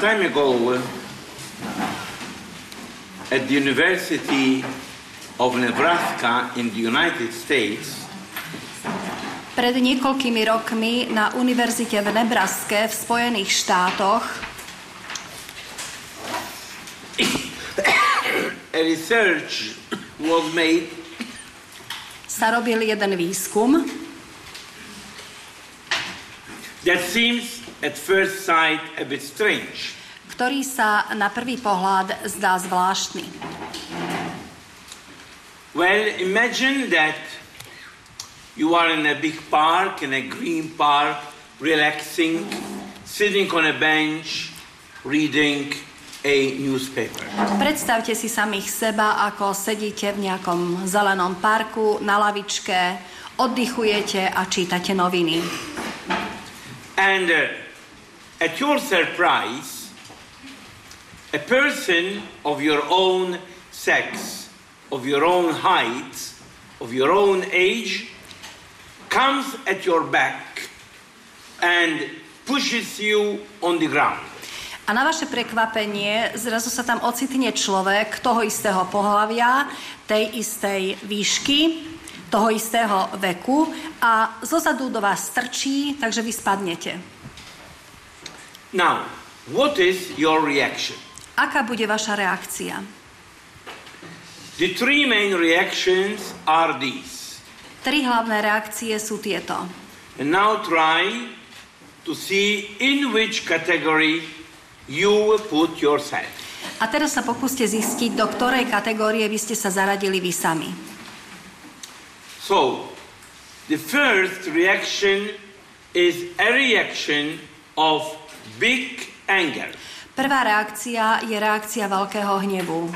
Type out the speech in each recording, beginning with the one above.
time ago, at the University of Nebraska in the United States, Pred niekoľkými rokmi na univerzite v Nebraske v Spojených štátoch a research was made. sa robil jeden výskum, that seems at first sight a bit strange. ktorý sa na prvý pohľad zdá zvláštny. Well, imagine that you are in a big park, in a green park, relaxing, sitting on a bench, reading a newspaper. Predstavte si samých seba, ako sedíte v nejakom zelenom parku na lavičke, oddychujete a čítate noviny. And uh, at your surprise, a person of your own sex, of your own height, of your own age, comes at your back and pushes you on the ground. A na vaše prekvapenie zrazu sa tam ocitne človek toho istého pohlavia, tej istej výšky, toho istého veku a zozadu do vás strčí, takže vy spadnete. Now, what is your reaction? Aká bude vaša reakcia? The three main reactions are these. Tri hlavné reakcie sú tieto. And now try to see in which category you put yourself. A teraz sa pokúste zistiť, do ktorej kategórie by ste sa zaradili vy sami. So, the first reaction is a reaction of big anger. Prvá reakcia je reakcia veľkého hnevu.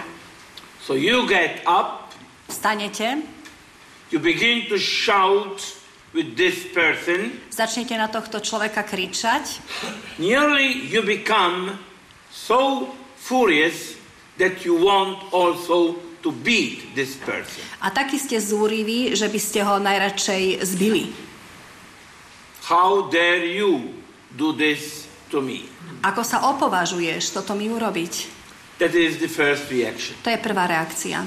So you get up, Vstanete, you begin to shout with this person, začnete na tohto človeka kričať, nearly you become so furious that you want also to beat this person. A taký ste zúriví, že by ste ho najradšej zbili. How dare you do this to me? Ako sa opovažuješ toto mi urobiť? That is the first reaction. To je prvá reakcia.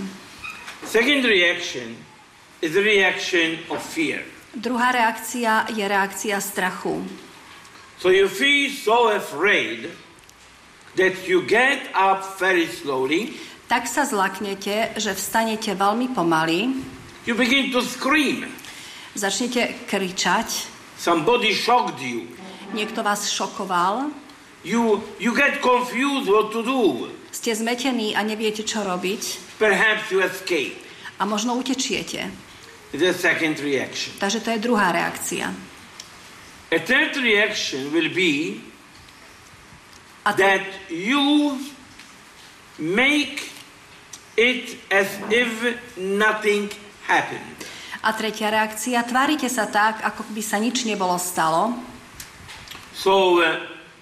Second reaction is the reaction of fear. Druhá reakcia je reakcia strachu. So you feel so afraid that you get up very slowly, Tak sa zlaknete, že vstanete veľmi pomaly, you begin to scream. začnete kričať, Somebody shocked you. Niekto vás šokoval, You, you get confused what to do. ste zmetení a neviete, čo robiť Perhaps you escape. a možno utečiete. The second reaction. Takže to je druhá reakcia. A third reaction will be A to, that you make it as if nothing happened. a tretia reakcia, tvárite sa tak, ako by sa nič nebolo stalo, So uh,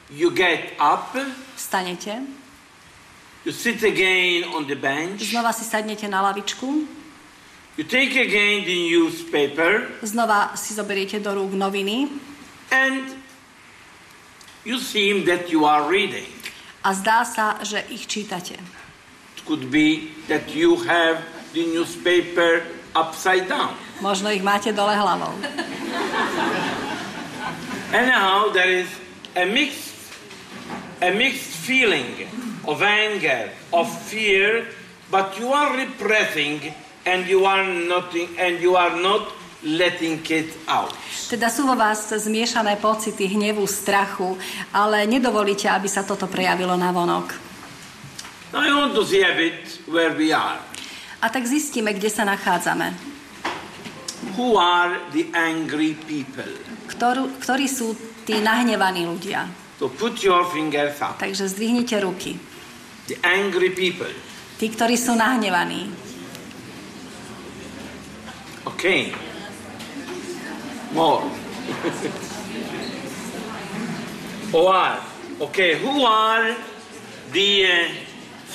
you get up, vstanete, you sit again on the bench, znova si sadnete na lavičku, you take again the newspaper, znova si zoberiete do rúk noviny and you seem that you are reading. a zdá sa, že ich čítate. It could be that you have the newspaper upside down. Možno ich máte dole hlavou. Anyhow, there is a mixed, a mixed feeling of anger, of fear, but you are repressing and you are not, and you are not letting it out. Teda sú vo vás zmiešané pocity hnevu, strachu, ale nedovolíte, aby sa toto prejavilo na vonok. I want to see a bit where we are. A tak zistíme, kde sa nachádzame. Who are the angry people? Ktorú, ktorí sú tí nahnevaní ľudia. So put your fingers up. Takže zdvihnite ruky. The angry people. Tí, ktorí sú nahnevaní. Okay. More. who are? Okay, who are the uh,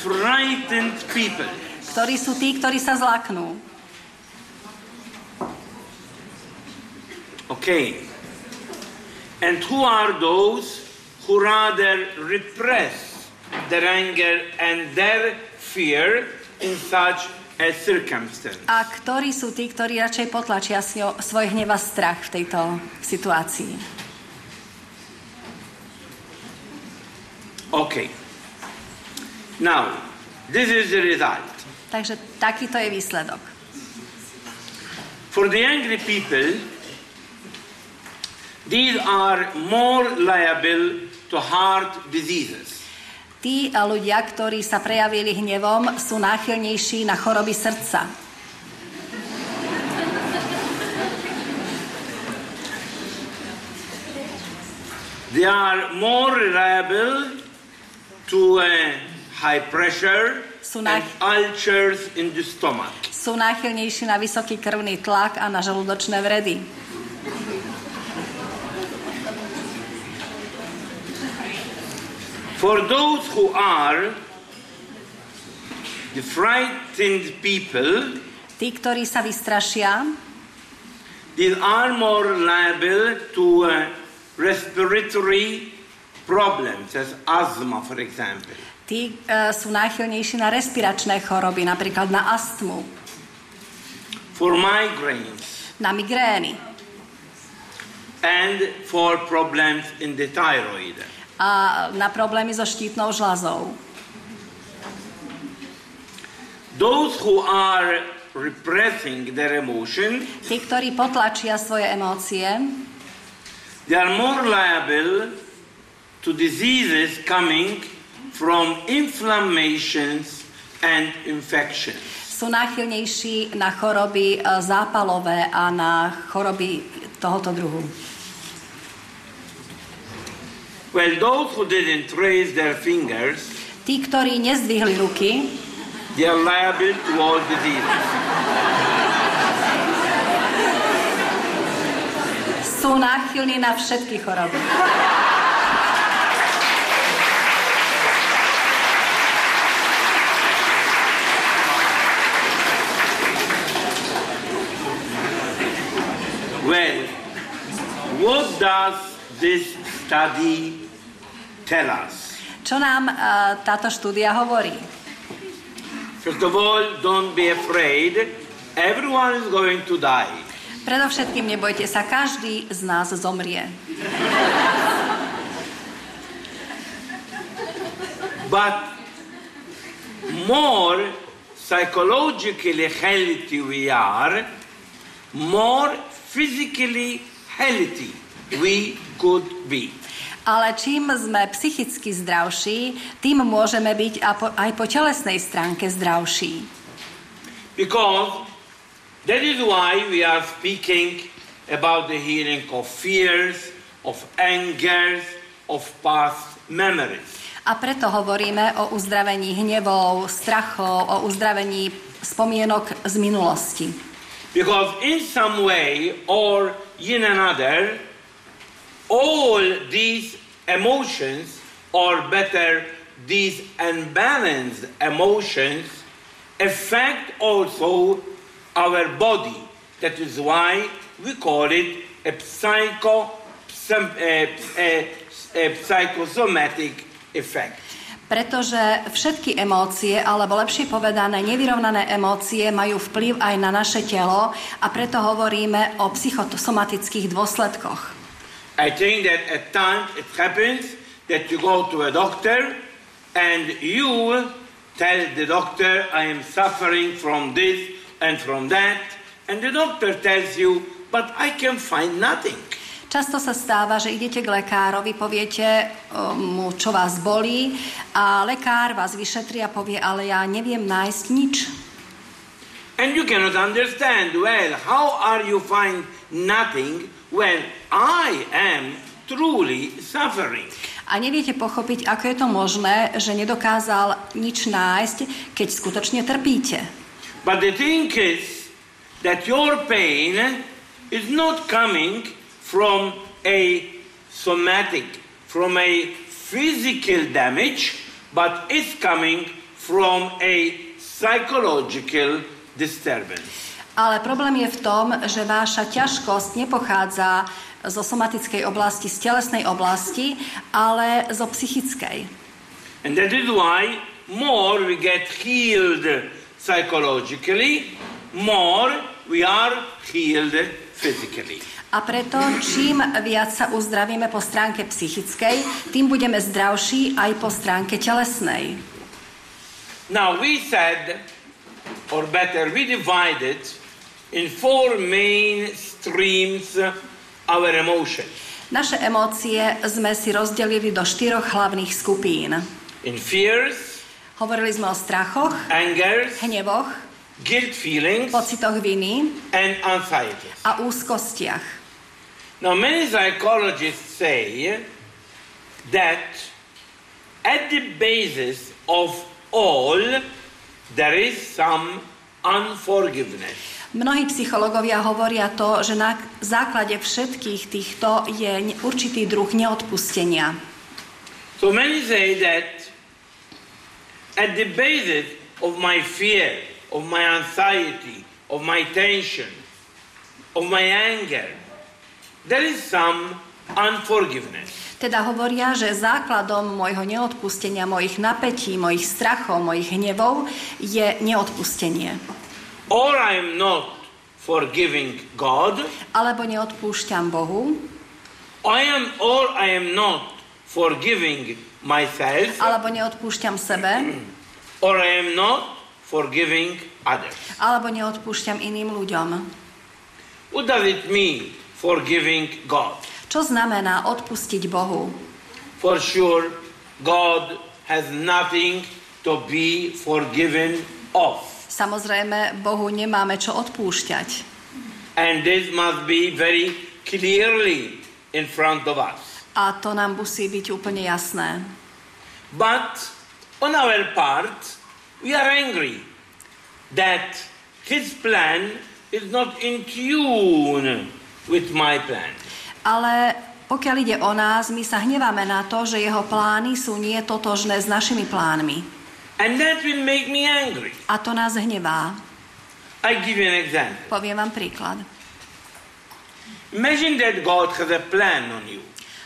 frightened people? Ktorí sú tí, ktorí sa zlaknú. Okay. And who are those who rather repress their anger, and their fear in such a circumstance. a ktorí sú tí, ktorí radšej potlačia svoj hnev a strach v tejto situácii. Okay. Now, this is the result. Takže takýto je výsledok. For the angry people, these are more liable to heart diseases. Tí a ľudia, ktorí sa prejavili hnevom, sú náchylnejší na choroby srdca. They are more reliable to uh, high pressure and now- ulcers in the stomach. Sú náchylnejší na vysoký krvný tlak a na žalúdočné vredy. For those who are the frightened people, Tí, ktorí sa vystrašia, These are more liable to uh, respiratory problems, as asthma, for example. tí e, sú náchylnejší na respiračné choroby, napríklad na astmu, for migraines, na migrény and for problems in the thyroid. A na problémy so štítnou žľazou. Those who are repressing their emotion, Tí, ktorí potlačia svoje emócie, they are more liable to diseases coming from inflammations and infections. sú náchylnejší na choroby e, zápalové a na choroby tohoto druhu. Well, those who didn't raise their fingers, Tí, ktorí nezdvihli ruky, they are liable to all diseases. sú náchylní na všetky choroby. Well, what does this study tell us? Čo nám e, táto štúdia hovorí? First of all, don't be afraid. Everyone is going to die. Predovšetkým nebojte sa, každý z nás zomrie. But more psychologically healthy we are, more physically healthy we could be. Ale čím sme psychicky zdravší, tým môžeme byť aj po telesnej stránke zdravší. Because that is why we are speaking about the healing of fears, of angers, of past memories. A preto hovoríme o uzdravení hnevov, strachov, o uzdravení spomienok z minulosti. Because in some way or in another, all these emotions, or better, these unbalanced emotions, affect also our body. That is why we call it a psycho, a, a, a psychosomatic effect. Pretože všetky emócie, alebo lepšie povedané, nevyrovnané emócie majú vplyv aj na naše telo a preto hovoríme o psychosomatických dôsledkoch. I think that at times it happens that you go to a doctor and you tell the doctor, I am suffering from this and from that, and the doctor tells you, but I can find nothing. Často sa stáva, že idete k lekárovi, poviete mu, čo vás bolí a lekár vás vyšetrí a povie, ale ja neviem nájsť nič. And you cannot understand, well, how are you find nothing when I am truly suffering? A neviete pochopiť, ako je to možné, že nedokázal nič nájsť, keď skutočne trpíte. But the thing is that your pain is not coming from a somatic, from a physical damage, but is coming from a psychological disturbance. Ale problém je v tom, že váša ťažkosť nepochádza zo somatickej oblasti, z telesnej oblasti, ale zo psychickej. And that is why more we get healed psychologically, more we are healed physically. A preto, čím viac sa uzdravíme po stránke psychickej, tým budeme zdravší aj po stránke telesnej. Now we said, or better, we divided in four main streams our emotions. Naše emócie sme si rozdelili do štyroch hlavných skupín. In fears, Hovorili sme o strachoch, angers, hnevoch, guilt feelings, pocitoch viny and anxieties. a úzkostiach. Now, many psychologists say that at the basis of all, there is some unforgiveness. Mnohí psychológovia hovoria to, že na základe všetkých týchto je určitý druh neodpustenia. So many say that at the basis of my fear, of my anxiety, of my tension, of my anger, there is some unforgiveness. Teda hovoria, že základom môjho neodpustenia, mojich napätí, mojich strachov, mojich hnevov je neodpustenie. Or I'm not forgiving God, Alebo neodpúšťam Bohu, I am or I am not forgiving myself, alebo neodpúšťam sebe, or I am not forgiving others. alebo neodpúšťam iným ľuďom. What does it mean, forgiving God? Čo znamená odpustiť Bohu? For sure, God has nothing to be forgiven of. Samozrejme, Bohu nemáme čo odpúšťať. And this must be very clearly in front of us. A to nám musí byť úplne jasné. But on our part, we are angry that His plan is not in tune with my plan. Ale pokiaľ ide o nás, my sa hneváme na to, že jeho plány sú nie totožné s našimi plánmi. And that will make me angry. A to nás hnevá. I give you an example. Poviem vám príklad. Imagine that God has a plan on you,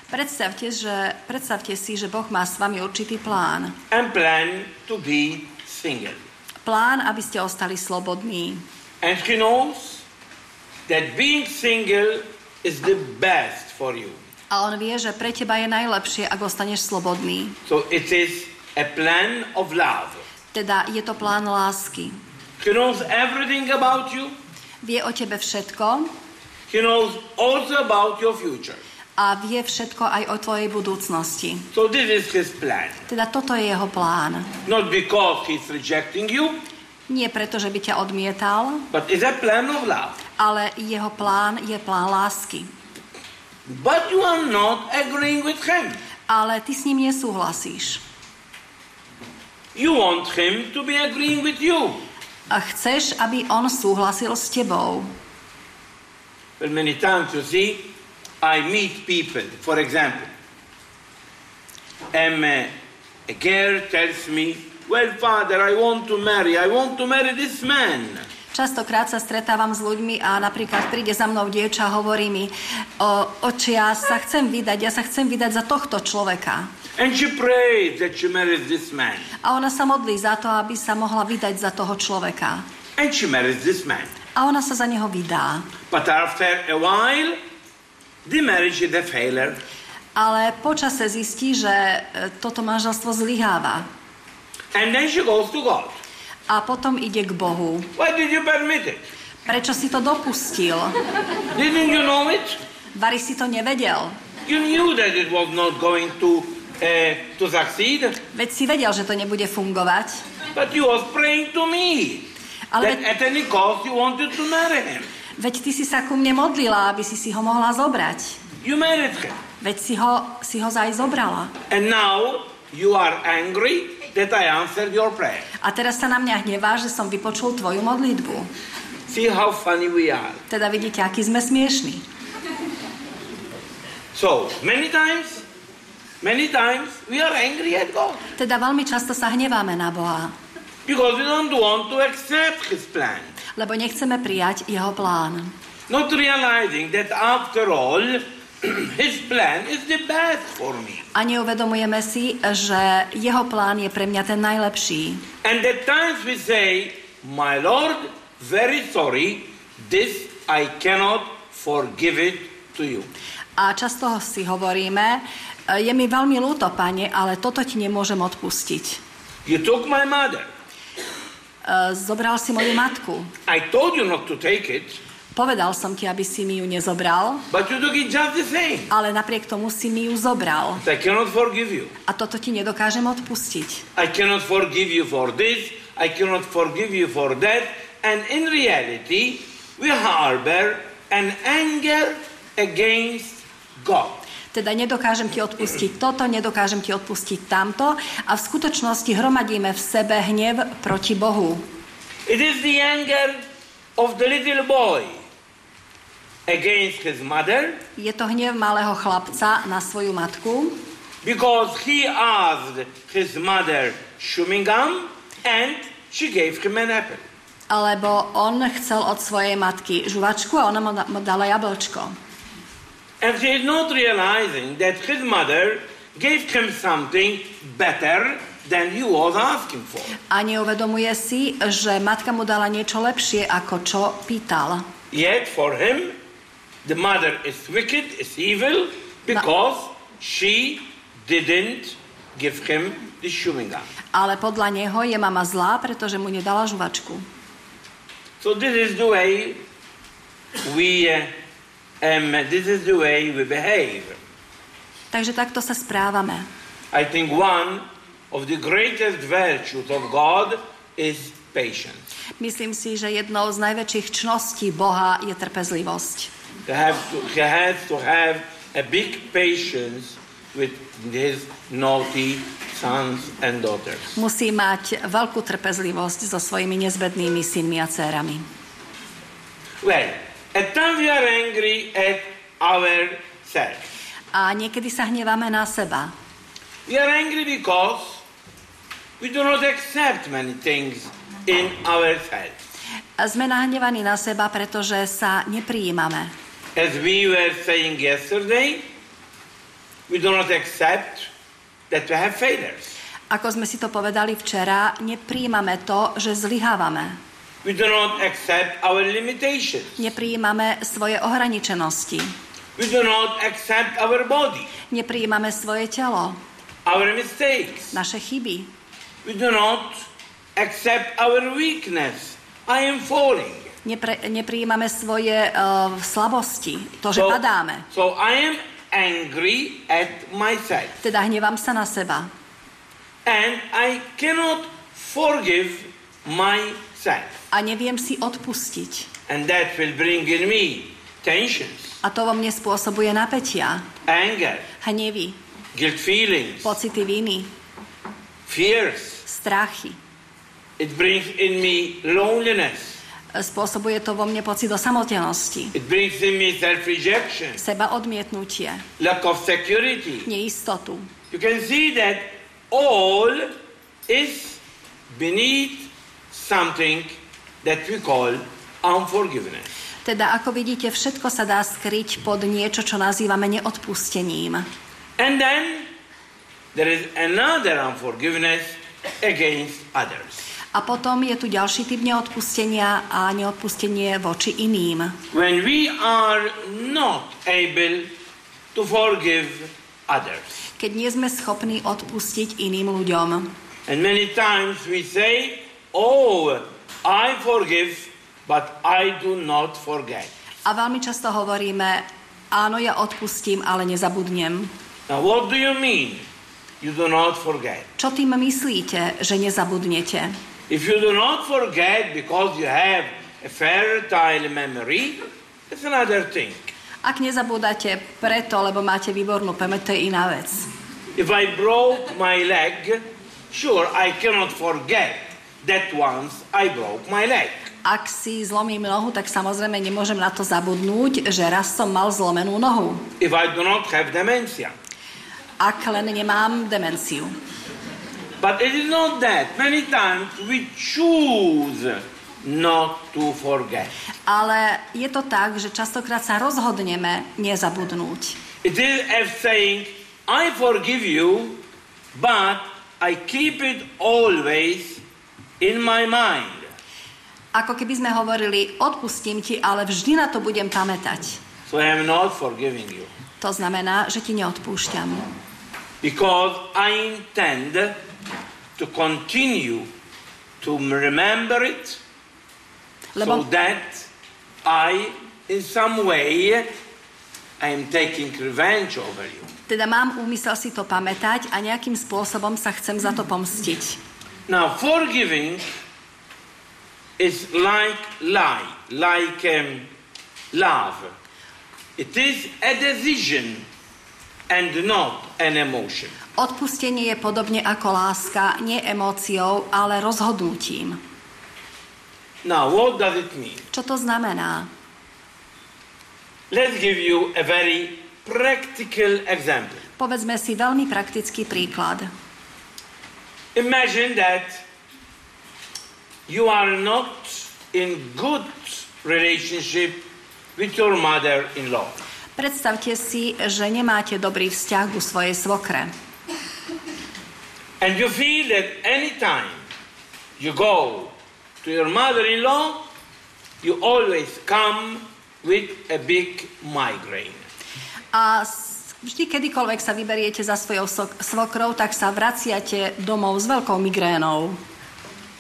Predstavte, že, predstavte si, že Boh má s vami určitý plán. and plan to be single. Plán, aby ste ostali slobodní. And He knows that being single is the best for you. A on vie, že pre teba je najlepšie, ak ostaneš slobodný. So it is a plan of love. Teda je to plán lásky. He knows everything about you. Vie o tebe všetko He knows also about your future. a vie všetko aj o tvojej budúcnosti. So this is His plan. Teda toto je jeho plán. Not because He's rejecting you, Nie preto, že by ťa odmietal, but it's a plan of love. ale jeho plán je plán lásky. But you are not agreeing with Him. Ale ty s ním nesúhlasíš. You want Him to be agreeing with you. A chceš, aby on súhlasil s tebou. Well, many times you see, I meet people, for example, and uh, a girl tells me, Well, father, I want to marry, I want to marry this man. Častokrát sa stretávam s ľuďmi a napríklad príde za mnou dievča a hovorí mi, o, oči, ja sa chcem vydať, ja sa chcem vydať za tohto človeka. And she prays that she marries this man. A ona sa modlí za to, aby sa mohla vydať za toho človeka. And she marries this man. A ona sa za neho vydá. But after a while, the marriage is a failure. Ale počase zistí, že e, toto manželstvo zlyháva. And then she goes to God. A potom ide k Bohu. Why did you permit it? Prečo si to dopustil? Didn't you know it? Vary si to nevedel. You knew that it was not going to, uh, to succeed. Veď si vedel, že to nebude fungovať. But you was praying to me. Ale that veď, at any cost you wanted to marry him. veď ty si sa ku mne modlila, aby si si ho mohla zobrať. You married him. Veď si ho, si ho aj zobrala. And now you are angry that I answered your prayer. A teraz sa na mňa hnevá, že som vypočul tvoju modlitbu. See how funny we are. Teda vidíte, aký sme smiešní. So, many times, many times we are angry at God Teda veľmi často sa hneváme na Boha, because we don't want to accept his plan. lebo nechceme prijať jeho plán. Not realizing that after all, His plan is the best for me. A neuvedomujeme si, že jeho plán je pre mňa ten najlepší. And at times we say, My Lord, very sorry, this I cannot forgive it to you. A často si hovoríme, je mi veľmi ľúto, pane, ale toto ti nemôžem odpustiť. You took my mother. E, Zobral si moju matku. I told you not to take it, Povedal som ti, aby si mi ju nezobral, but you took it just the same. ale napriek tomu si mi ju zobral. I cannot forgive you. A toto ti nedokážem odpustiť. I cannot forgive you for this. I cannot forgive you for that. And in reality, we harbor an anger against God. Teda nedokážem ti odpustiť toto, nedokážem ti odpustiť tamto a v skutočnosti hromadíme v sebe hnev proti Bohu. It is the anger of the little boy against his mother Je to hnev malého chlapca na svoju matku, because he asked his mother chewing gum and she gave him an apple. lebo on chcel od svojej matky žuvačku a ona mu dala jablčko. And he is not realizing that his mother gave him something better than he was asking for. A neuvedomuje si, že matka mu dala niečo lepšie, ako čo pýtal. Yet for him, the mother is wicked, is evil, because she didn't give him the chewing gum. Ale podľa neho je mama zlá, pretože mu nedala žuvačku. So this is the way we, um, this is the way we behave. Takže takto sa správame. I think one of the greatest virtues of God is patience. Myslím si, že jednou z najväčších čností Boha je trpezlivosť. He, have to, he has to have a big patience with his naughty sons and daughters. Musí mať veľkú trpezlivosť so svojimi nezbednými synmi a dcérami. Well, at times we are angry at ourselves. A niekedy sa hneváme na seba. We are angry because we do not accept many things in ourselves. Sme nahnevaní na seba, pretože sa neprijímame. As we were saying yesterday, we do not accept that we have failures. Ako sme si to povedali včera, nepríjmame to, že zlyhávame. We do not accept our limitations. Nepríjmame svoje ohraničenosti. We do not accept our body, Nepríjmame svoje telo, our mistakes. naše chyby. We do not accept our weakness. I am falling. Nepre, nepríjmame svoje uh, slabosti, to, že padáme. so I am angry at myself. Teda hnevám sa na seba. And I cannot forgive myself. A neviem si odpustiť. And that will bring in me tensions, A to vo mne spôsobuje napätia, anger, hnevy, guilt feelings, pocity viny, fears. strachy. It brings in me loneliness. Spôsobuje to vo mne pocit osamotenosti, It brings in me self-rejection, seba odmietnutie, lack of security. neistotu. You can see that all is beneath something that we call unforgiveness. Teda, ako vidíte, všetko sa dá skryť pod niečo, čo nazývame neodpustením. And then there is another unforgiveness against others. A potom je tu ďalší typ neodpustenia a neodpustenie voči iným. When we are not able to forgive others. Keď nie sme schopní odpustiť iným ľuďom. And many times we say, Oh, I forgive, but I do not forget. A veľmi často hovoríme, áno, ja odpustím, ale nezabudnem. Now, what do you mean? You do not forget. Čo tým myslíte, že nezabudnete? If you do not forget because you have a fertile memory, it's another thing. Ak nezabúdate preto, lebo máte výbornú pamäť, to je iná vec. If I broke my leg, sure, I cannot forget that once I broke my leg. Ak si zlomím nohu, tak samozrejme nemôžem na to zabudnúť, že raz som mal zlomenú nohu. If I do not have dementia. Ak len nemám demenciu. But it is not that. Many times we choose not to forget. Ale je to tak, že častokrát sa rozhodneme nezabudnúť. It is as saying, I forgive you, but I keep it always in my mind. Ako keby sme hovorili, odpustím ti, ale vždy na to budem pamätať. So I am not forgiving you. To znamená, že ti neodpúšťam. Because I intend to continue to remember it so that I, in some way, I am taking revenge over you. teda mám úmysel si to pamätať a nejakým spôsobom sa chcem za to pomstiť. Now, forgiving is like lie, like um, love. It is a decision and not an emotion. Odpustenie je podobne ako láska, nie emóciou, ale rozhodnutím. Now, what does it mean? Čo to znamená? Let's give you a very practical example. Povedzme si veľmi praktický príklad. Imagine that you are not in good relationship with your mother-in-law. Predstavte si, že nemáte dobrý vzťah ku svojej svokre. And you feel that anytime you go to your mother-in-law, you always come with a big migraine. A vždy, kedykoľvek sa vyberiete za svojou sok- svokrou, tak sa vraciate domov s veľkou migrénou.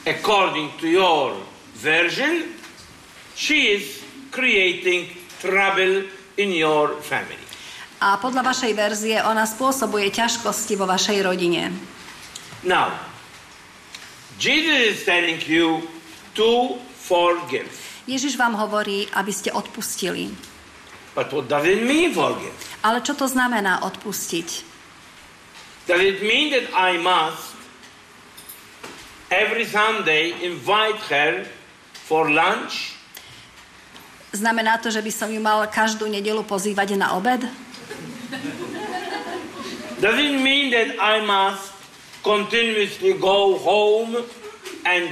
According to your version, she is creating trouble in your family. A podľa vašej verzie ona spôsobuje ťažkosti vo vašej rodine. Now, Jesus is telling you to forgive. Ježiš vám hovorí, aby ste odpustili. But what does it mean, forgive? Ale čo to znamená odpustiť? Does it mean that I must every Sunday invite her for lunch? Znamená to, že by som ju mal každú nedelu pozývať na obed? Does it mean that I must continuously go home and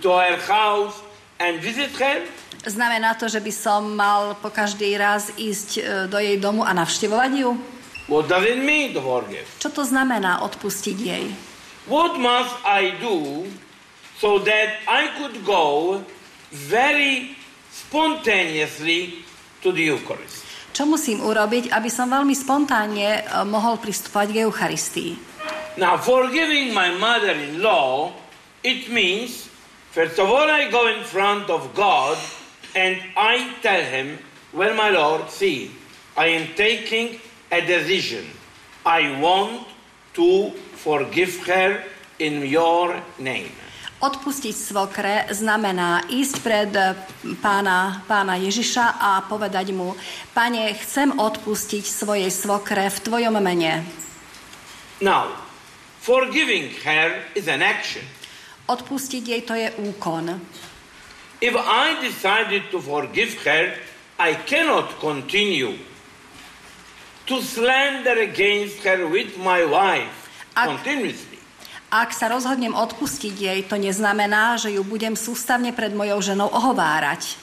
to her house and visit her? Znamená to, že by som mal po každý raz ísť e, do jej domu a navštevovať ju? What does it mean to forgive? Čo to znamená odpustiť jej? What must I do so that I could go very spontaneously to the Eucharist? Čo musím urobiť, aby som veľmi spontánne e, mohol pristupovať k Eucharistii? Now, forgiving my mother-in-law, it means, first of all, I go in front of God and I tell him, well, my Lord, see, I am taking a decision. I want to forgive her in your name. Odpustiť svokre znamená ísť pred e, pána, pána Ježiša a povedať mu, pane, chcem odpustiť svojej svokre v tvojom mene. Now, forgiving her is an action. Odpustiť jej to je úkon. If I decided to forgive her, I cannot continue to slander against her with my wife Ak- continuously. Ak sa rozhodnem odpustiť jej, to neznamená, že ju budem sústavne pred mojou ženou ohovárať.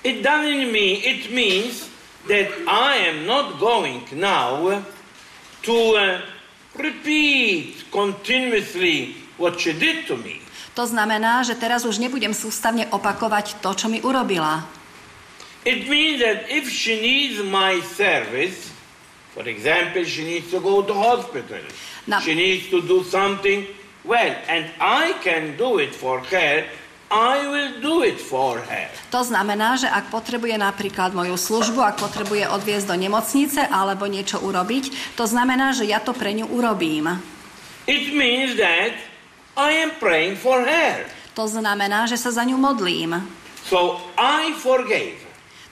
It doesn't mean, it means that I am not going now to uh, repeat continuously what she did to me. To znamená, že teraz už nebudem sústavne opakovať to, čo mi urobila. It means that if she needs my service, for example, she needs to go to hospital, Now- she needs to do something, well, and I can do it for her, I will do it for her. To znamená, že ak potrebuje napríklad moju službu, ak potrebuje odviezť do nemocnice alebo niečo urobiť, to znamená, že ja to pre ňu urobím. It means that I am praying for her. To znamená, že sa za ňu modlím. So I forgave.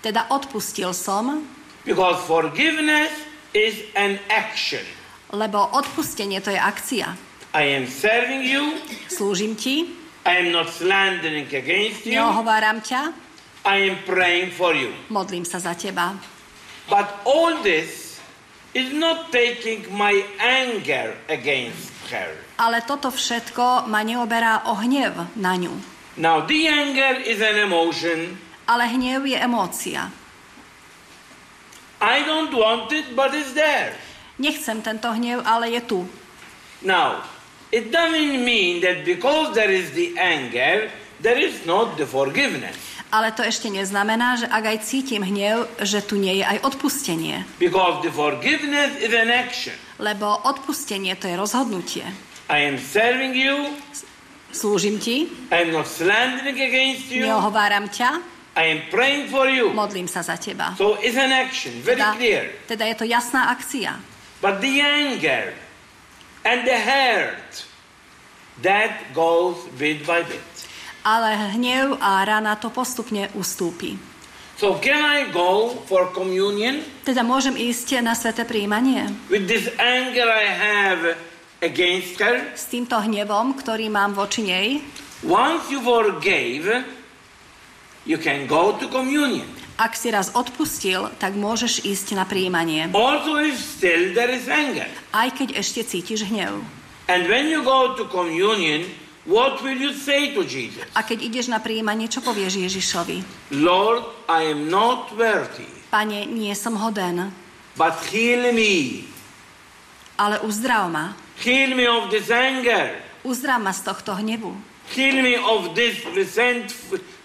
Teda odpustil som, Because forgiveness is an action. lebo odpustenie to je akcia. I am serving you, Slúžim ti, I am not slandering against you, neohováram ťa, I am praying for you. modlím sa za teba. But all this is not taking my anger against her. Ale toto všetko ma neoberá o hnev na ňu. Now, the anger is an emotion, Ale hnev je emócia. I don't want it, but it's there. Nechcem tento hnev, ale je tu. Now, it doesn't mean that because there is the anger, there is not the forgiveness. Ale to ešte neznamená, že ak aj cítim hnev, že tu nie je aj odpustenie. Because the forgiveness is an action. Lebo odpustenie to je rozhodnutie. I am serving you, Slúžim ti, I am not slandering against you, neohováram ťa, I am praying for you. modlím sa za teba. So it's an action, very Teda, clear. teda je to jasná akcia. But the anger and the hurt, that goes bit by bit. Ale hnev a rana to postupne ustúpi. So can I go for communion Teda môžem ísť na sveté príjmanie with this anger I have against her? s týmto hnevom, ktorý mám voči nej. Once you forgave, you can go to communion. Ak si raz odpustil, tak môžeš ísť na príjmanie. Also, if still there is anger. Aj keď ešte cítiš hnev. And when you go to communion, what will you say to Jesus? A keď ideš na príjmanie, čo povieš Ježišovi? Lord, I am not worthy, Pane, nie som hoden, but heal me. ale uzdrav ma. Heal me of this anger. Uzdrav ma z tohto hnevu. Heal me of this resent,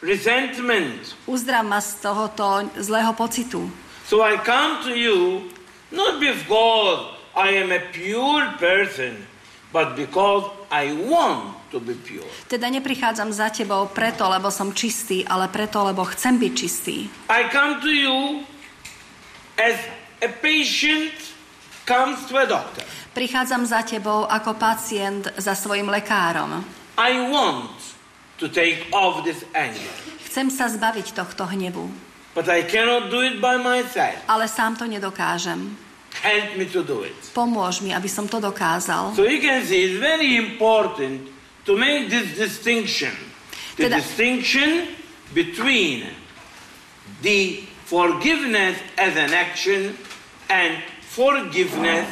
resentment. Uzdrav ma z tohoto zlého pocitu. So I come to you not because I am a pure person, but because I want to be pure. Teda neprichádzam za tebou preto, lebo som čistý, ale preto, lebo chcem byť čistý. I come to you as a patient comes to a doctor. Prichádzam za tebou ako pacient za svojim lekárom. I want to take off this anger, Chcem sa zbaviť tohto hnevu, but I cannot do it by myself. ale sám to nedokážem. Help me to do it. Pomôž mi, aby som to dokázal. So you can see it's very important to make this distinction. The Teda- distinction between the forgiveness as an action and forgiveness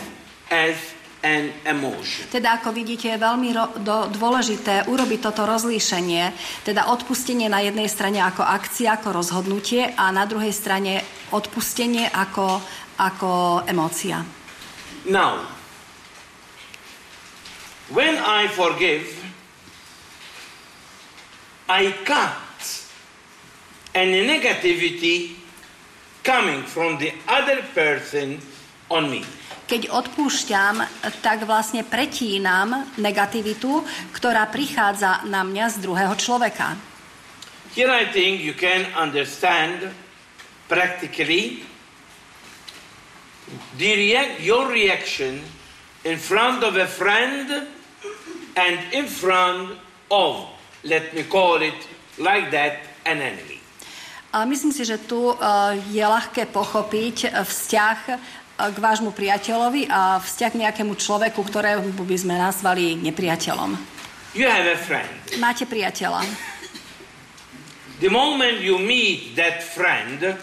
as an emotion. Teda ako vidíte, je veľmi ro- do, dôležité urobiť toto rozlíšenie, teda odpustenie na jednej strane ako akcia, ako rozhodnutie a na druhej strane odpustenie ako, ako emócia. Now, when I forgive, I cut any negativity coming from the other person on me. Keď odpúšťam, tak vlastne pretínam negativitu, ktorá prichádza na mňa z druhého človeka. Here I think you can understand practically the react, your reaction in front of a friend and in front of, let me call it like that, an enemy. A myslím si, že tu eh, je ľahké pochopiť eh, vzťah k vášmu priateľovi a vzťah k nejakému človeku, ktorého by sme nazvali nepriateľom. You have a friend. Máte priateľa. The moment you meet that friend,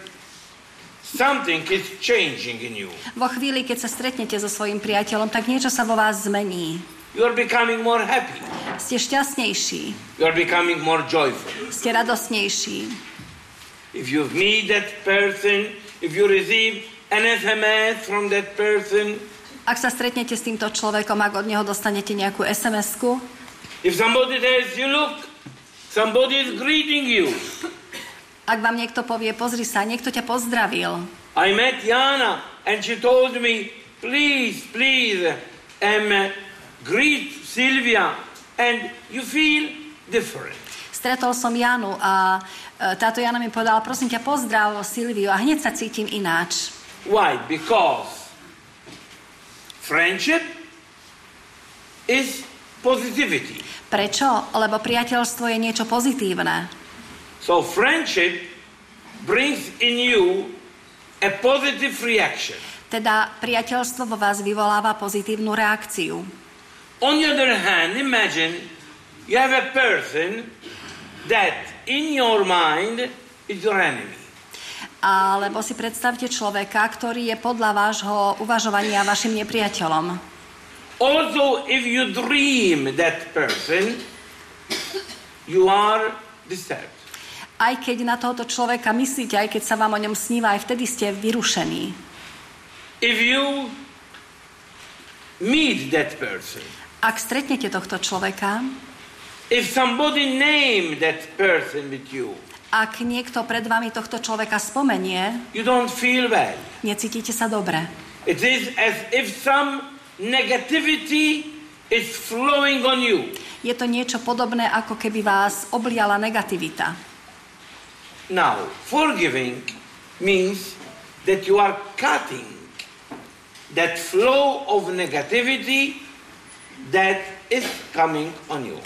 something is changing in you. Vo chvíli, keď sa stretnete so svojím priateľom, tak niečo sa vo vás zmení. You are becoming more happy. Ste šťastnejší, You are becoming more joyful. ste radostnejší. If you meet that person, if you receive an SMS from that person, Ak sa stretnete s týmto človekom, ak od neho dostanete nejakú SMS-ku, if somebody tells you, look, somebody is greeting you. ak vám niekto povie, pozri sa, niekto ťa pozdravil. I met Jana and she told me, please, please, um, greet Sylvia and you feel different. Stretol som Janu a e, táto Jana mi povedala, prosím ťa, pozdrav Silviu a hneď sa cítim ináč. Why? Because friendship is positivity. Prečo? Lebo priateľstvo je niečo pozitívne. So friendship brings in you a positive reaction. Teda priateľstvo vo vás vyvoláva pozitívnu reakciu. On the other hand, imagine you have a person that in your mind is your enemy. Alebo si predstavte človeka, ktorý je podľa vášho uvažovania vašim nepriateľom. Also, if you dream that person, you are disturbed. Aj keď na tohoto človeka myslíte, aj keď sa vám o ňom sníva, aj vtedy ste vyrušení. If you meet that person, Ak stretnete tohto človeka, if somebody name that person with you, ak niekto pred vami tohto človeka spomenie, you don't feel well. necítite sa dobre. It is as if some negativity is flowing on you. Je to niečo podobné, ako keby vás obliala negativita. Now, forgiving means that you are cutting that flow of negativity that is coming on you.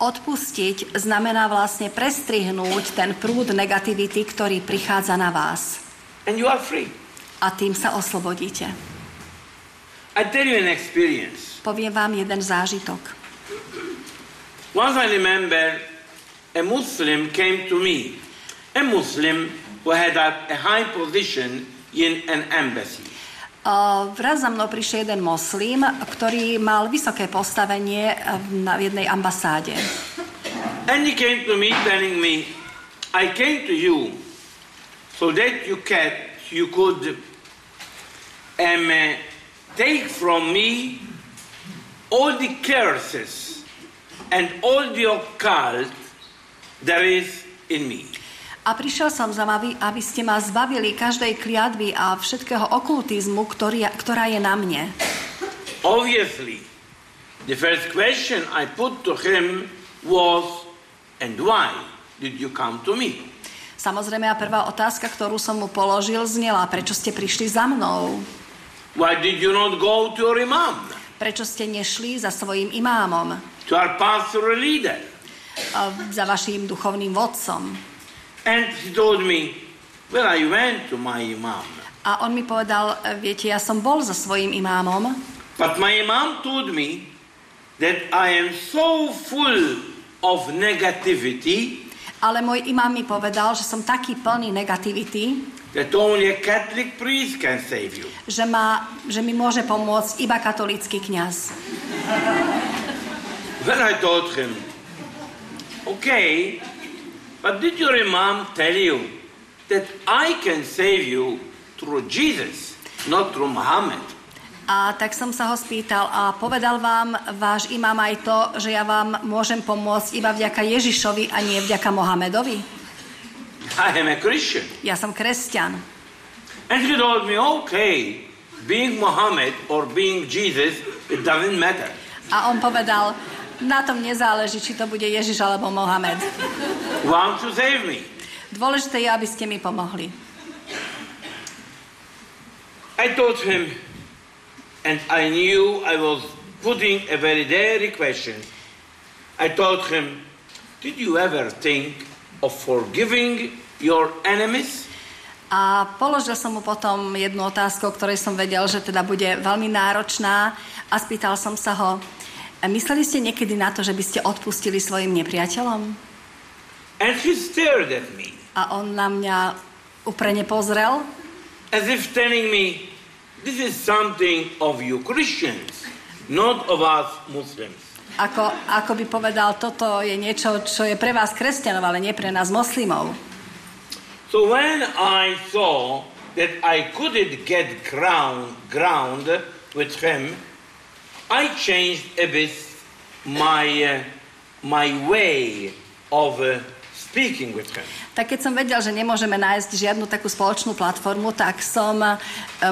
Odpustiť znamená vlastne prestrihnúť ten prúd negativity, ktorý prichádza na vás. And you are free. A tým sa oslobodíte. I tell you an experience. Poviem vám jeden zážitok. Once I remember a Muslim came to me, a Muslim who had a, high position in an embassy. Uh, raz za mnou prišiel jeden moslim, ktorý mal vysoké postavenie uh, na jednej ambasáde. And he came to me telling me, I came to you so that you can, you could um, take from me all the curses and all the occult there is in me. A prišiel som za vami, aby ste ma zbavili každej kliatby a všetkého okultizmu, ktorý, ktorá je na mne. Obviously, the first question I put to him was, and why did you come to me? Samozrejme, a prvá otázka, ktorú som mu položil, znela, prečo ste prišli za mnou? Why did you not go to your imam, Prečo ste nešli za svojim imámom, to our pastoral leader? a za vašim duchovným vodcom? And he told me, well, I went to my imam. A on mi povedal, viete, ja som bol za svojim imámom, But my imam told me that I am so full of negativity ale môj imám mi povedal, že som taký plný negativity, that only a Catholic priest can save you. že, ma, že mi môže pomôcť iba katolícky kňaz. Then I told him, okay, but did your imam tell you that I can save you through Jesus, not through Muhammad? A tak som sa ho spýtal a povedal vám váš imám aj to, že ja vám môžem pomôcť iba vďaka Ježišovi a nie vďaka Mohamedovi. I am a Christian. Ja som kresťan. And he told me, okay, being Muhammad or being Jesus, it doesn't matter. A on povedal, na tom nezáleží, či to bude Ježiš alebo Mohamed. Want to save me? Dôležité je, aby ste mi pomohli. I told him, and I knew I was putting a very dirty question. I told him, Did you ever think of forgiving your enemies? A položil som mu potom jednu otázku, o ktorej som vedel, že teda bude veľmi náročná a spýtal som sa ho, mysleli ste niekedy na to, že by ste odpustili svojim nepriateľom? And he stared at me A on na mňa uprene pozrel, as if telling me, This is something of you Christians, not of us Muslims. ako, ako by povedal, toto je niečo, čo je pre vás kresťanov, ale nie pre nás moslimov. So when I saw that I couldn't get ground, ground with him, I changed a bit my, uh, my way of uh, speaking with him. Tak keď som vedel, že nemôžeme nájsť žiadnu takú spoločnú platformu, tak som e,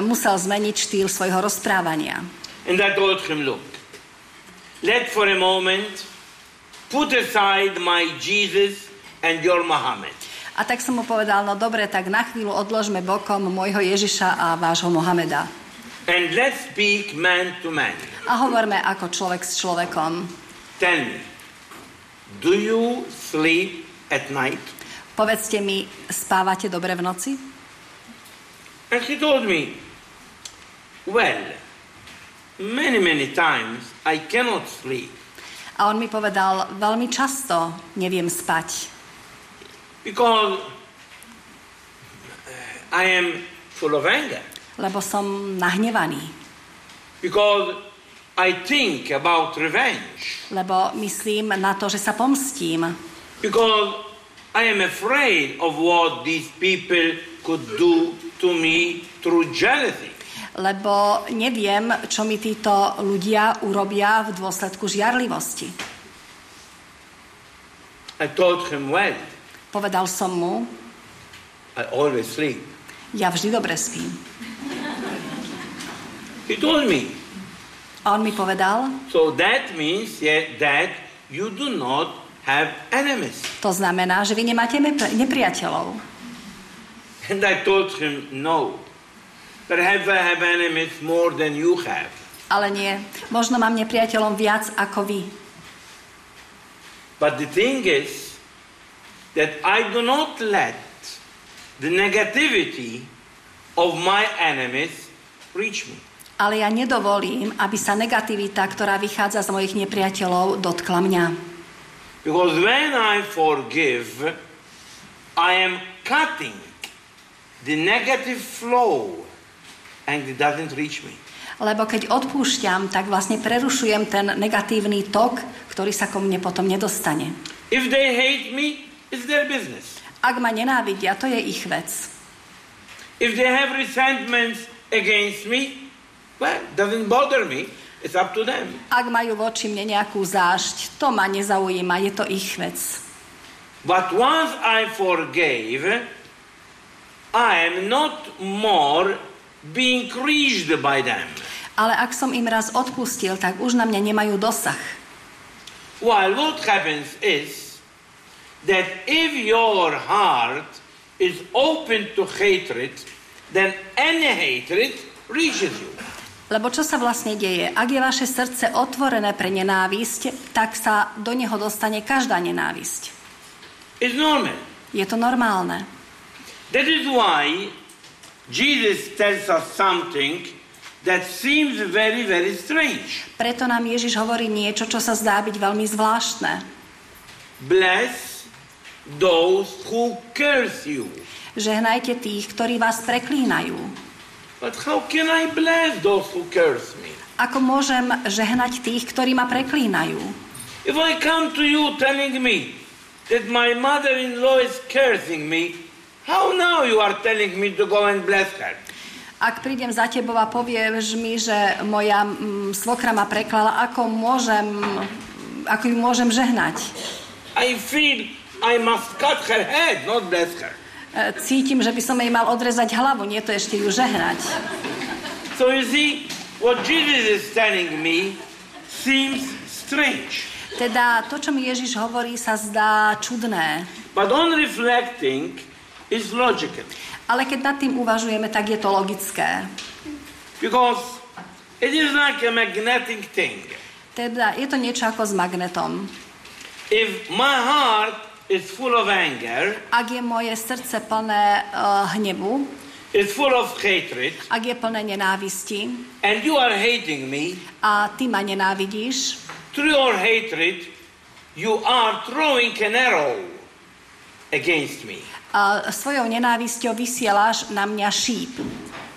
musel zmeniť štýl svojho rozprávania. And I told him, look, let for a moment put aside my Jesus and your Muhammad. A tak som mu povedal, no dobre, tak na chvíľu odložme bokom môjho Ježiša a vášho Mohameda. And let's speak man to man. A hovorme ako človek s človekom. Tell me, do you sleep at night? Povedzte mi, spávate dobre v noci? And he told me, well, many, many times I cannot sleep A on mi povedal, veľmi často neviem spať, because I am full of anger, lebo som nahnevaný, because I think about revenge, lebo myslím na to, že sa pomstím, because I am afraid of what these people could do to me through jealousy. lebo neviem, čo mi títo ľudia urobia v dôsledku žiarlivosti. I told him, well, Povedal som mu, I always sleep. ja vždy dobre spím. He told me. A on mi povedal, So that means yeah, that you do not have enemies. to znamená, že vy nemáte nepri- nepriateľov. And I told him, no. Perhaps I have enemies more than you have. Ale nie, možno mám nepriateľom viac ako vy. But the thing is that I do not let the negativity of my enemies reach me. Ale ja nedovolím, aby sa negativita, ktorá vychádza z mojich nepriateľov, dotkla mňa. Because when I forgive, I am cutting the negative flow and it doesn't reach me. Lebo keď odpúšťam, tak vlastne prerušujem ten negatívny tok, ktorý sa ko mne potom nedostane. If they hate me, it's their business. Ak ma nenávidia, to je ich vec. If they have resentments against me, well, doesn't bother me. It's up to them. Ak majú voči mne nejakú zášť, to ma nezaujíma, je to ich vec. But once I forgave, I am not more being creased by them. Ale ak som im raz odpustil, tak už na mňa nemajú dosah. While what happens is that if your heart is open to hatred, then any hatred reaches you. Lebo čo sa vlastne deje? Ak je vaše srdce otvorené pre nenávisť, tak sa do neho dostane každá nenávisť. It's normal. Je to normálne. That is why Jesus tells us something that seems very, very strange. Preto nám Ježiš hovorí niečo, čo sa zdá byť veľmi zvláštne. Bless those who curse you. Žehnajte tých, ktorí vás preklínajú. But how can I bless those who curse me? Ako môžem žehnať tých, ktorí ma preklínajú? If I come to you telling me that my mother-in-law is cursing me, how now you are telling me to go and bless her? Ak prídem za tebou a povieš mi, že moja mm, svokra ma preklala, ako môžem, ako ju môžem žehnať? I feel I must cut her head, not bless her. E, Cítim, že by som jej mal odrezať hlavu, nie to ešte ju žehnať. So you see, what Jesus is telling me seems strange. Teda to, čo mi Ježiš hovorí, sa zdá čudné. But on reflecting is logical. Ale keď nad tým uvažujeme, tak je to logické. Because it is like a magnetic thing. Teda je to niečo ako s magnetom. If my heart is full of anger, Ak je moje srdce plné uh, hnevu, is full of hatred, ak je plné nenávisti and you are hating me, a ty ma nenávidíš, through your hatred, you are throwing an arrow against me. a svojou nenávisťou vysielaš na mňa šíp.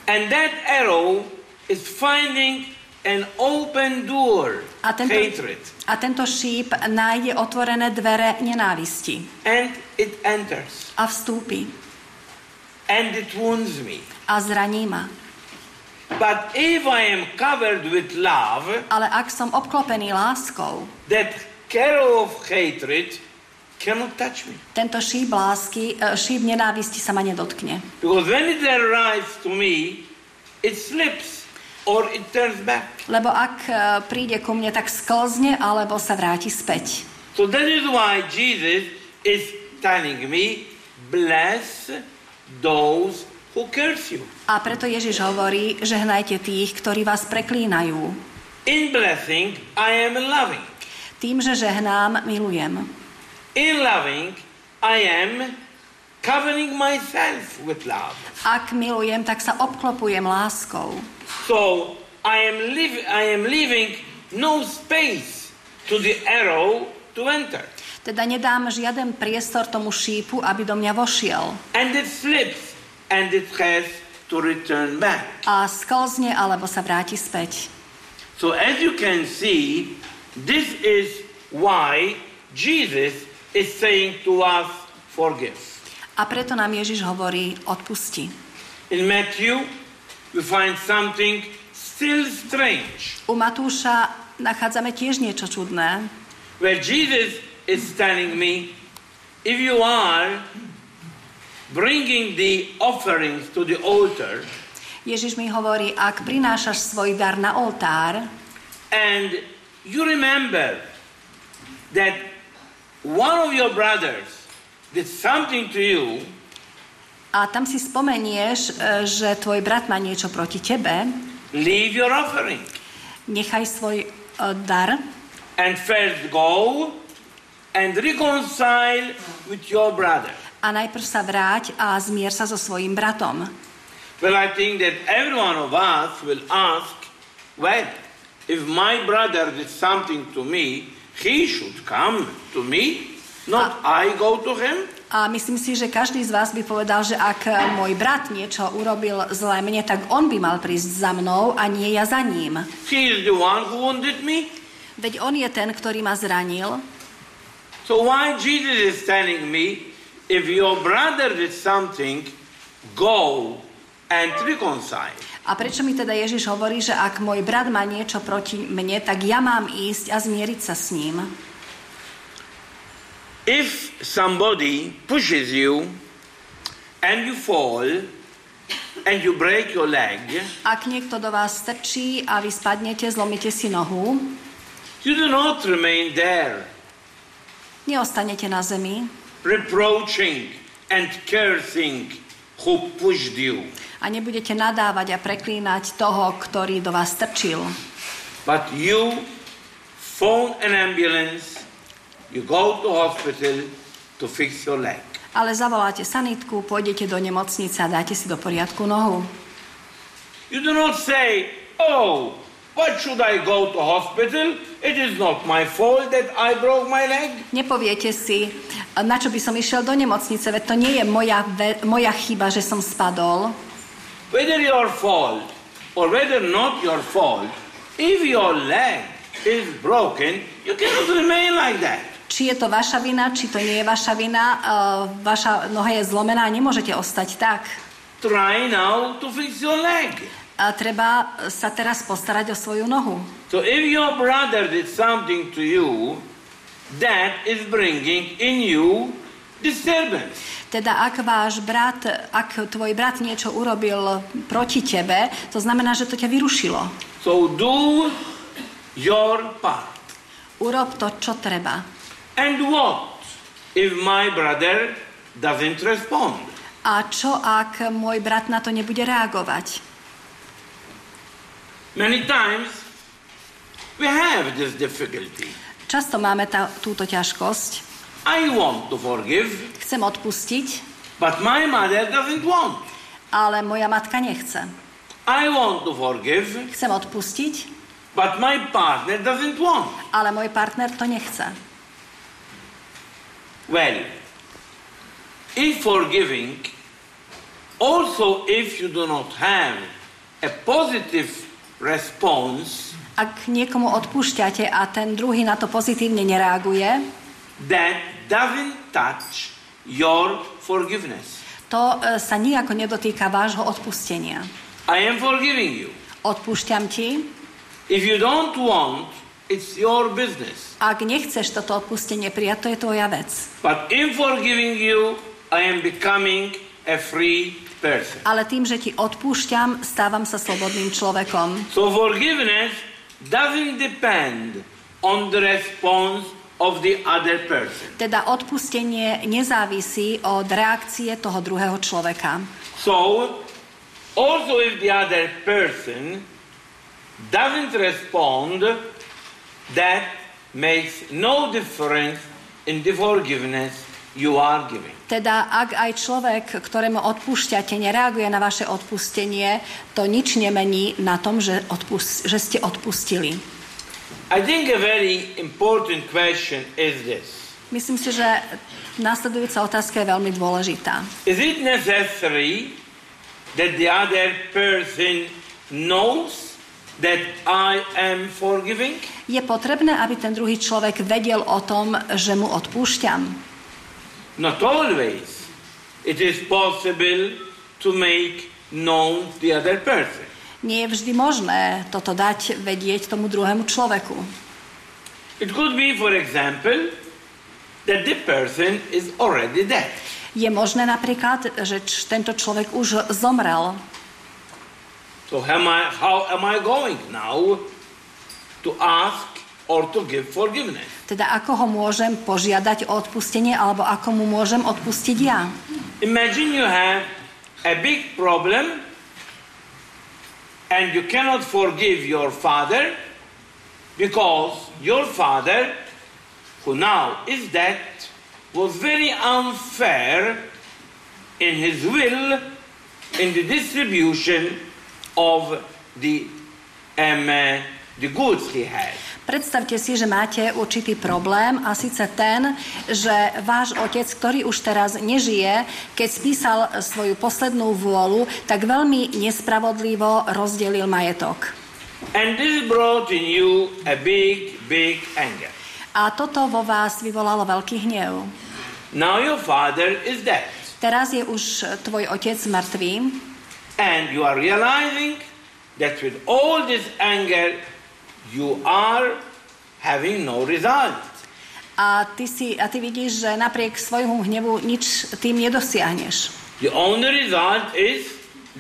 And that arrow is finding an open door, A tento, hatred, a tento šíp nájde otvorené dvere nenávisti and it enters, a vstúpi and it wounds me. a zraní ma. But if I am covered with love, Ale ak som obklopený láskou, that arrow of hatred cannot touch me. tento šíp lásky, e, šíp nenávisti sa ma nedotkne. Because when it arrives to me, it slips or it turns back. Lebo ak e, príde ku mne, tak sklzne alebo sa vráti späť. So that is why Jesus is telling me, bless those who curse you. A preto Ježiš hovorí, že hnajte tých, ktorí vás preklínajú. In blessing, I am loving. Tým, že žehnám, milujem. In loving, I am covering myself with love. Ak milujem, tak sa obklopujem láskou. So I am, liv- I am leaving no space to the arrow to enter. Teda nedám žiaden priestor tomu šípu, aby do mňa vošiel. And it slips and it has to return back. A sklzne alebo sa vráti späť. So as you can see, this is why Jesus is saying to us, forgive. A preto nám Ježiš hovorí, odpusti. In Matthew we find something still strange. U Matúša nachádzame tiež niečo čudné. Where Jesus is telling me, if you are bringing the offerings to the altar Ježiš mi hovorí, ak prinášaš svoj dar na oltár and you remember that one of your brothers did something to you, a tam si spomenieš, e, že tvoj brat má niečo proti tebe, leave your offering nechaj svoj e, dar and first go and reconcile with your brother. a najprv sa vráť a zmier sa so svojím bratom. Well, I think that every one of us will ask, well, if my brother did something to me, he should come to me, not I go to him. A myslím si, že každý z vás by povedal, že ak môj brat niečo urobil zlé mne, tak on by mal prísť za mnou a nie ja za ním. He is the one who wounded me. Veď on je ten, ktorý ma zranil. So why Jesus is telling me, if your brother did something, go and reconcile. A prečo mi teda Ježiš hovorí, že ak môj brat má niečo proti mne, tak ja mám ísť a zmieriť sa s ním? If somebody pushes you and you fall and you break your leg, Ak niekto do vás strčí a vy spadnete, zlomíte si nohu, you do not remain there neostanete na zemi reproaching and cursing who pushed you. a nebudete nadávať a preklínať toho, ktorý do vás strčil. But you phone an ambulance, you go to hospital to fix your leg. Ale zavoláte sanitku, pôjdete do nemocnice a dáte si do poriadku nohu. You do not say, oh, what should I go to hospital? It is not my fault that I broke my leg. Nepoviete si, na čo by som išiel do nemocnice, veď to nie je moja, moja chyba, že som spadol. Whether your fault or whether not your fault, if your leg is broken, you cannot remain like that. Či je to vaša vina, či to nie je vaša vina, uh, vaša noha je zlomená, nemôžete ostať tak. Try now to fix your leg. A treba sa teraz postarať o svoju nohu. So if your brother did something to you, that is bringing in you disturbance. Teda ak váš brat, ak tvoj brat niečo urobil proti tebe, to znamená, že to ťa vyrušilo. So do your part. Urob to, čo treba. And what if my brother doesn't respond? A čo ak môj brat na to nebude reagovať? Many times we have this difficulty. Často máme tá, túto ťažkosť. I want to forgive, Chcem odpustiť, but my mother doesn't want. ale moja matka nechce. I want to forgive, Chcem odpustiť, but my partner doesn't want. ale môj partner to nechce. Well, in forgiving, also if you do not have a positive response, Ak niekomu odpúšťate a ten druhý na to pozitívne nereaguje, that doesn't touch your forgiveness. to e, sa nijako nedotýka vášho odpustenia. I am forgiving you. Odpúšťam ti, If you don't want, it's your business. ak nechceš toto odpustenie prijať, to je tvoja vec. But in forgiving you, I am becoming a free person. Ale tým, že ti odpúšťam, stávam sa slobodným človekom. So forgiveness doesn't depend on the response of the other person. Teda odpustenie nezávisí od reakcie toho druhého človeka. So, also if the other person doesn't respond, that makes no difference in the forgiveness you are giving. Teda ak aj človek, ktorému odpúšťate, nereaguje na vaše odpustenie, to nič nemení na tom, že, odpust- že ste odpustili. I think a very important question is this. Myslím si, že následujúca otázka je veľmi dôležitá. Is it necessary that the other person knows that I am forgiving? Je potrebné, aby ten druhý človek vedel o tom, že mu odpúšťam? Not always. It is possible to make known the other person. Nie je vždy možné toto dať vedieť tomu druhému človeku. It could be, for example, that the person is already dead. Je možné napríklad, že tento človek už zomrel. So am I, how am I going now to ask or to give forgiveness? Teda ako ho môžem požiadať o odpustenie, alebo ako mu môžem odpustiť ja. Imagine you have a big problem and you cannot forgive your father because your father, who now is dead, was very unfair in his will in the distribution of the, um, uh, the goods he had. Predstavte si, že máte určitý problém a síce ten, že váš otec, ktorý už teraz nežije, keď spísal svoju poslednú vôľu, tak veľmi nespravodlivo rozdelil majetok. And this brought in you a big, big anger. A toto vo vás vyvolalo veľký hnev. Now your father is dead. Teraz je už tvoj otec mŕtvý And you are realizing that with all this anger, you are having no result. a ty, si, a ty vidíš, že napriek svojmu hnevu nič tým nedosiahneš. The only result is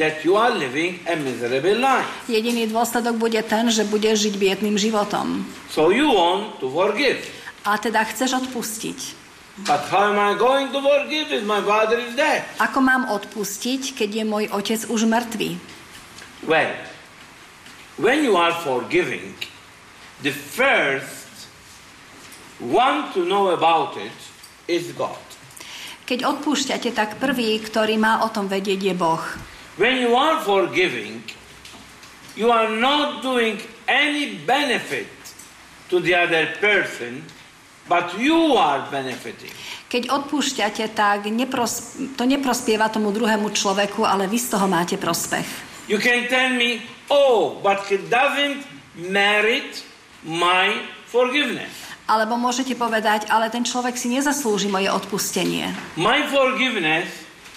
that you are living a miserable life. Jediný dôsledok bude ten, že budeš žiť biedným životom. So you want to forgive. A teda chceš odpustiť. But how am I going to forgive if my father is dead? Ako mám odpustiť, keď je môj otec už mŕtvý? Well, when you are forgiving, the first one to know about it is God. Keď odpúšťate, tak prvý, ktorý má o tom vedieť, je Boh. When you are forgiving, you are not doing any benefit to the other person, but you are benefiting. Keď odpúšťate, tak nepros- to neprospieva tomu druhému človeku, ale vy z toho máte prospech. You can tell me, oh, but he doesn't merit my forgiveness. Alebo môžete povedať, ale ten človek si nezaslúži moje odpustenie. My forgiveness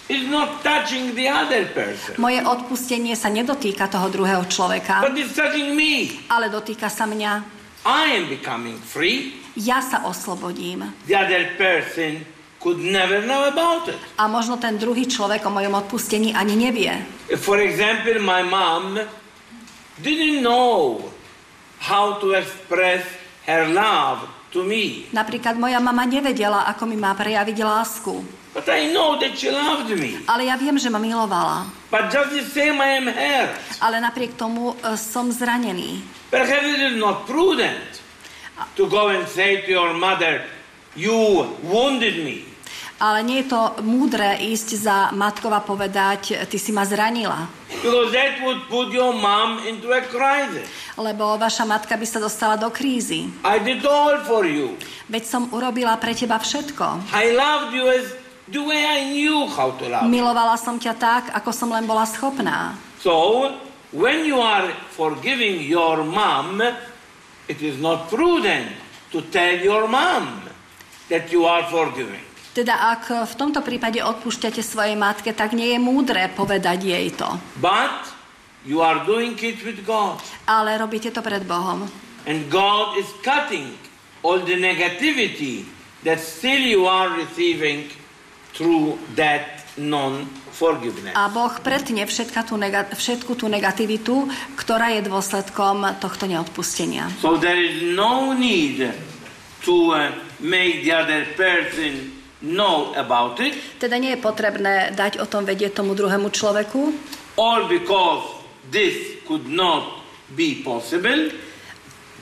is not touching the other person, Moje odpustenie sa nedotýka toho druhého človeka, but it's touching me. ale dotýka sa mňa. I am becoming free. Ja sa oslobodím. The other person could never know about it. A možno ten druhý človek o mojom odpustení ani nevie. For example, my mom didn't know how to express her love to me, Napríklad moja mama nevedela, ako mi má prejaviť lásku. but I know that she loved me. Ale ja viem, že ma milovala. But just the same, I am hurt. Ale napriek tomu e, som zranený. Perhaps it is not prudent to go and say to your mother, You wounded me. Ale nie je to múdre ísť za matkou a povedať, ty si ma zranila. Because that would put your mom into a crisis. Lebo vaša matka by sa dostala do krízy. I did all for you. Veď som urobila pre teba všetko. I loved you as the way I knew how to love. Milovala som ťa tak, ako som len bola schopná. So, when you are forgiving your mom, it is not prudent to tell your mom that you are forgiving. Teda ak v tomto prípade odpúšťate svojej matke, tak nie je múdre povedať jej to. But you are doing it with God. Ale robíte to pred Bohom. And God is cutting all the negativity that still you are receiving through that. A Boh pretne všetka tú nega- všetku tú negativitu, ktorá je dôsledkom tohto neodpustenia. So there is no need to uh, make the other person know about it, Teda nie je potrebné dať o tom vedieť tomu druhému človeku, or because this could not be possible,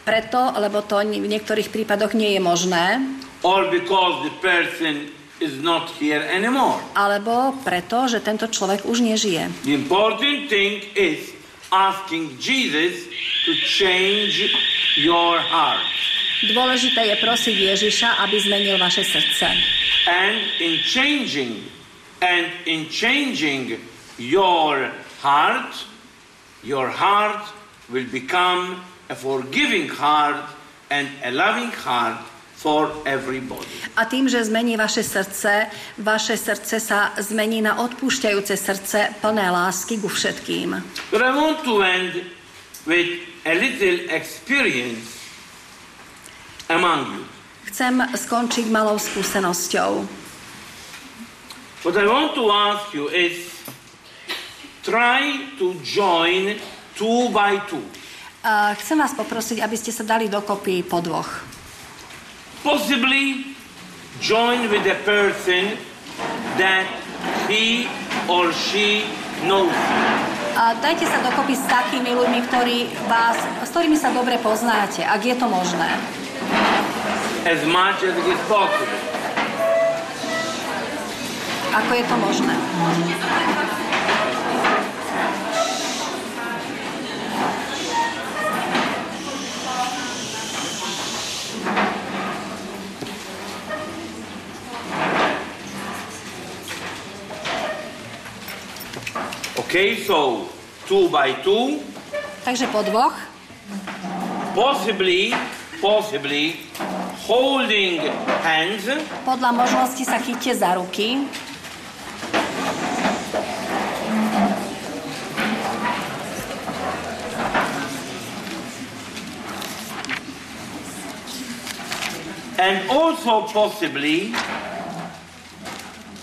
preto, lebo to v niektorých prípadoch nie je možné, or because the person is not here anymore. alebo preto, že tento človek už nežije. The important thing is asking Jesus to change your heart. Dôležité je prosiť Ježiša, aby zmenil vaše srdce. And in changing and in changing your heart, your heart will become a forgiving heart and a loving heart for everybody. A tým, že zmení vaše srdce, vaše srdce sa zmení na odpúšťajúce srdce plné lásky ku všetkým. But I want to end with a little experience among you. Chcem skončiť malou skúsenosťou. What I want to ask you is try to join two by two. A chcem vás poprosiť, aby ste sa dali dokopy po dvoch. Possibly join with a person that he or she knows. A dajte sa dokopy s takými ľuďmi, ktorí vás, s ktorými sa dobre poznáte, ak je to možné. as much as it is possible. Ako je to možné? Okay, so two by two, Takže po dvoch. possibly, possibly holding hands, Podľa možnosti sa chyťte za ruky. and also possibly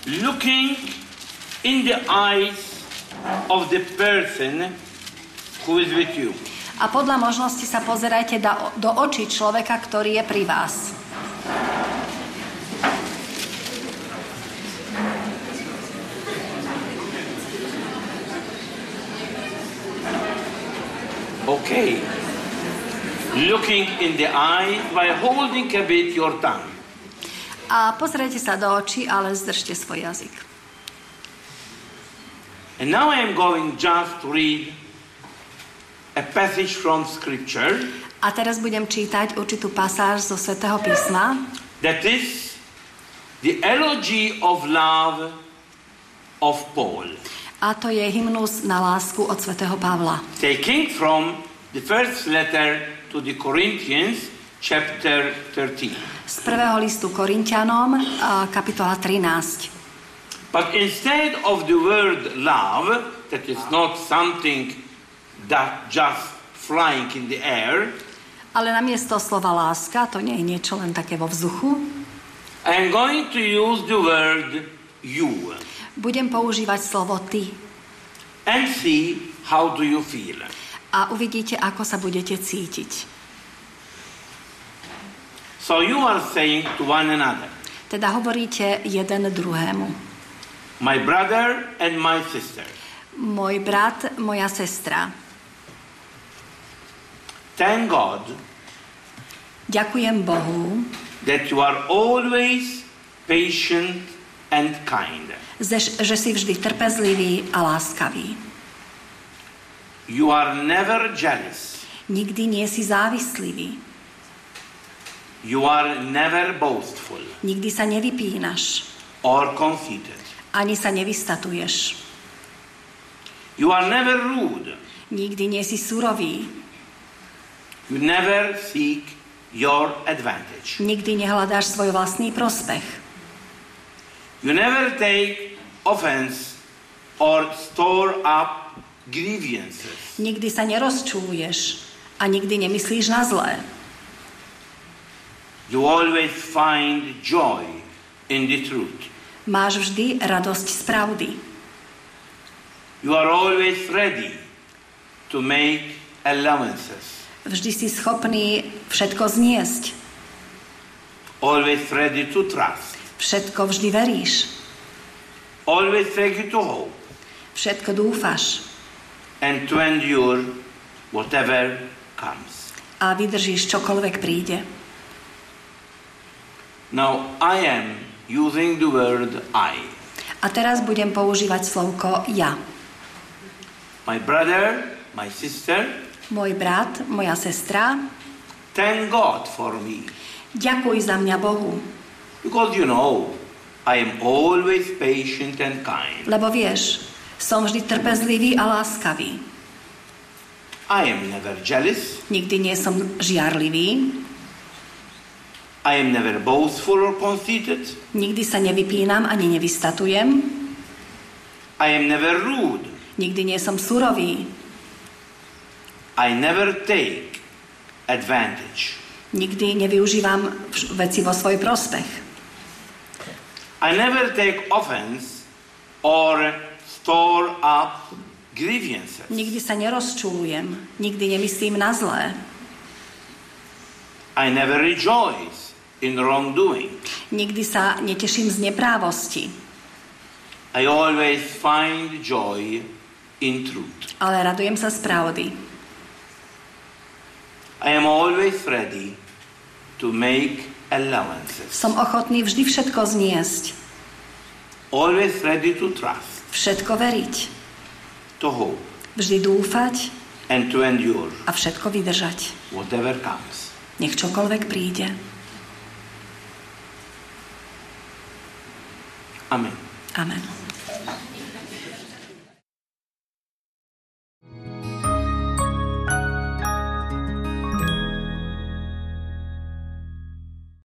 looking in the eyes of the person who is with you. A podľa možnosti sa pozerajte do, očí človeka, ktorý je pri vás. Okay. Looking in the eye by holding a bit your tongue. A pozrite sa do očí, ale zdržte svoj jazyk. And now I am going just to read a passage from Scripture A teraz budem čítať určitú pasáž zo Svetého písma. that is the elegy of love of Paul, A to je hymnus na lásku od Svetého Pavla. taking from the first letter to the Corinthians, chapter 13. Z prvého listu Korintianom, kapitola 13. But instead of the word love, that is not something that just flying in the air, Ale namiesto slova láska, to nie je niečo len také vo vzduchu, I am going to use the word you budem používať slovo ty. and see how do you feel. A uvidíte, ako sa budete cítiť. So you are saying to one another, Teda hovoríte jeden druhému. My brother and my sister, Môj brat, moja sestra. thank God Ďakujem Bohu, that you are always patient and kind. že, že si vždy trpezlivý a láskavý. You are never jealous. Nikdy nie si závislivý. You are never boastful Nikdy sa nevypínaš. or conceited. Ani sa nevystatuješ. You are never rude. Nikdy nie si surový. You never seek your advantage. Nikdy nehľadáš svoj vlastný prospech. You never take offense or store up grievances. Nikdy sa nerozčúješ a nikdy nemyslíš na zlé. You always find joy in the truth. Máš vždy radosť z pravdy. You are always ready to make allowances. Vždy si schopný všetko zniesť. Always ready to trust. Všetko vždy veríš. Always ready to hope Všetko dúfaš. and to endure whatever comes. A vydržíš čokoľvek príde. Now I am using the word I. A teraz budem používať slovko ja. My brother, my sister, Môj brat, moja sestra, thank God for me. ďakuj za mňa Bohu. Because you know, I am always patient and kind. Lebo vieš, som vždy trpezlivý a láskavý. I am never jealous. Nikdy nie som žiarlivý. I am never boastful or conceited. Nikdy sa nevypínam ani nevystatujem. I am never rude. Nikdy nie som surový. I never take advantage. Nikdy nevyužívam veci vo svoj prospech. I never take offense or store up grievances. Nikdy sa nerozčulujem. Nikdy nemyslím na zlé. I never rejoice in wrongdoing. Nikdy sa neteším z neprávosti. I always find joy in truth. Ale radujem sa z pravdy. I am always ready to make allowances. Som ochotný vždy všetko zniesť. Always ready to trust, Všetko veriť. to hope, Vždy dúfať and to endure a všetko vydržať. whatever comes. Nech čokoľvek príde. Amén. Amén.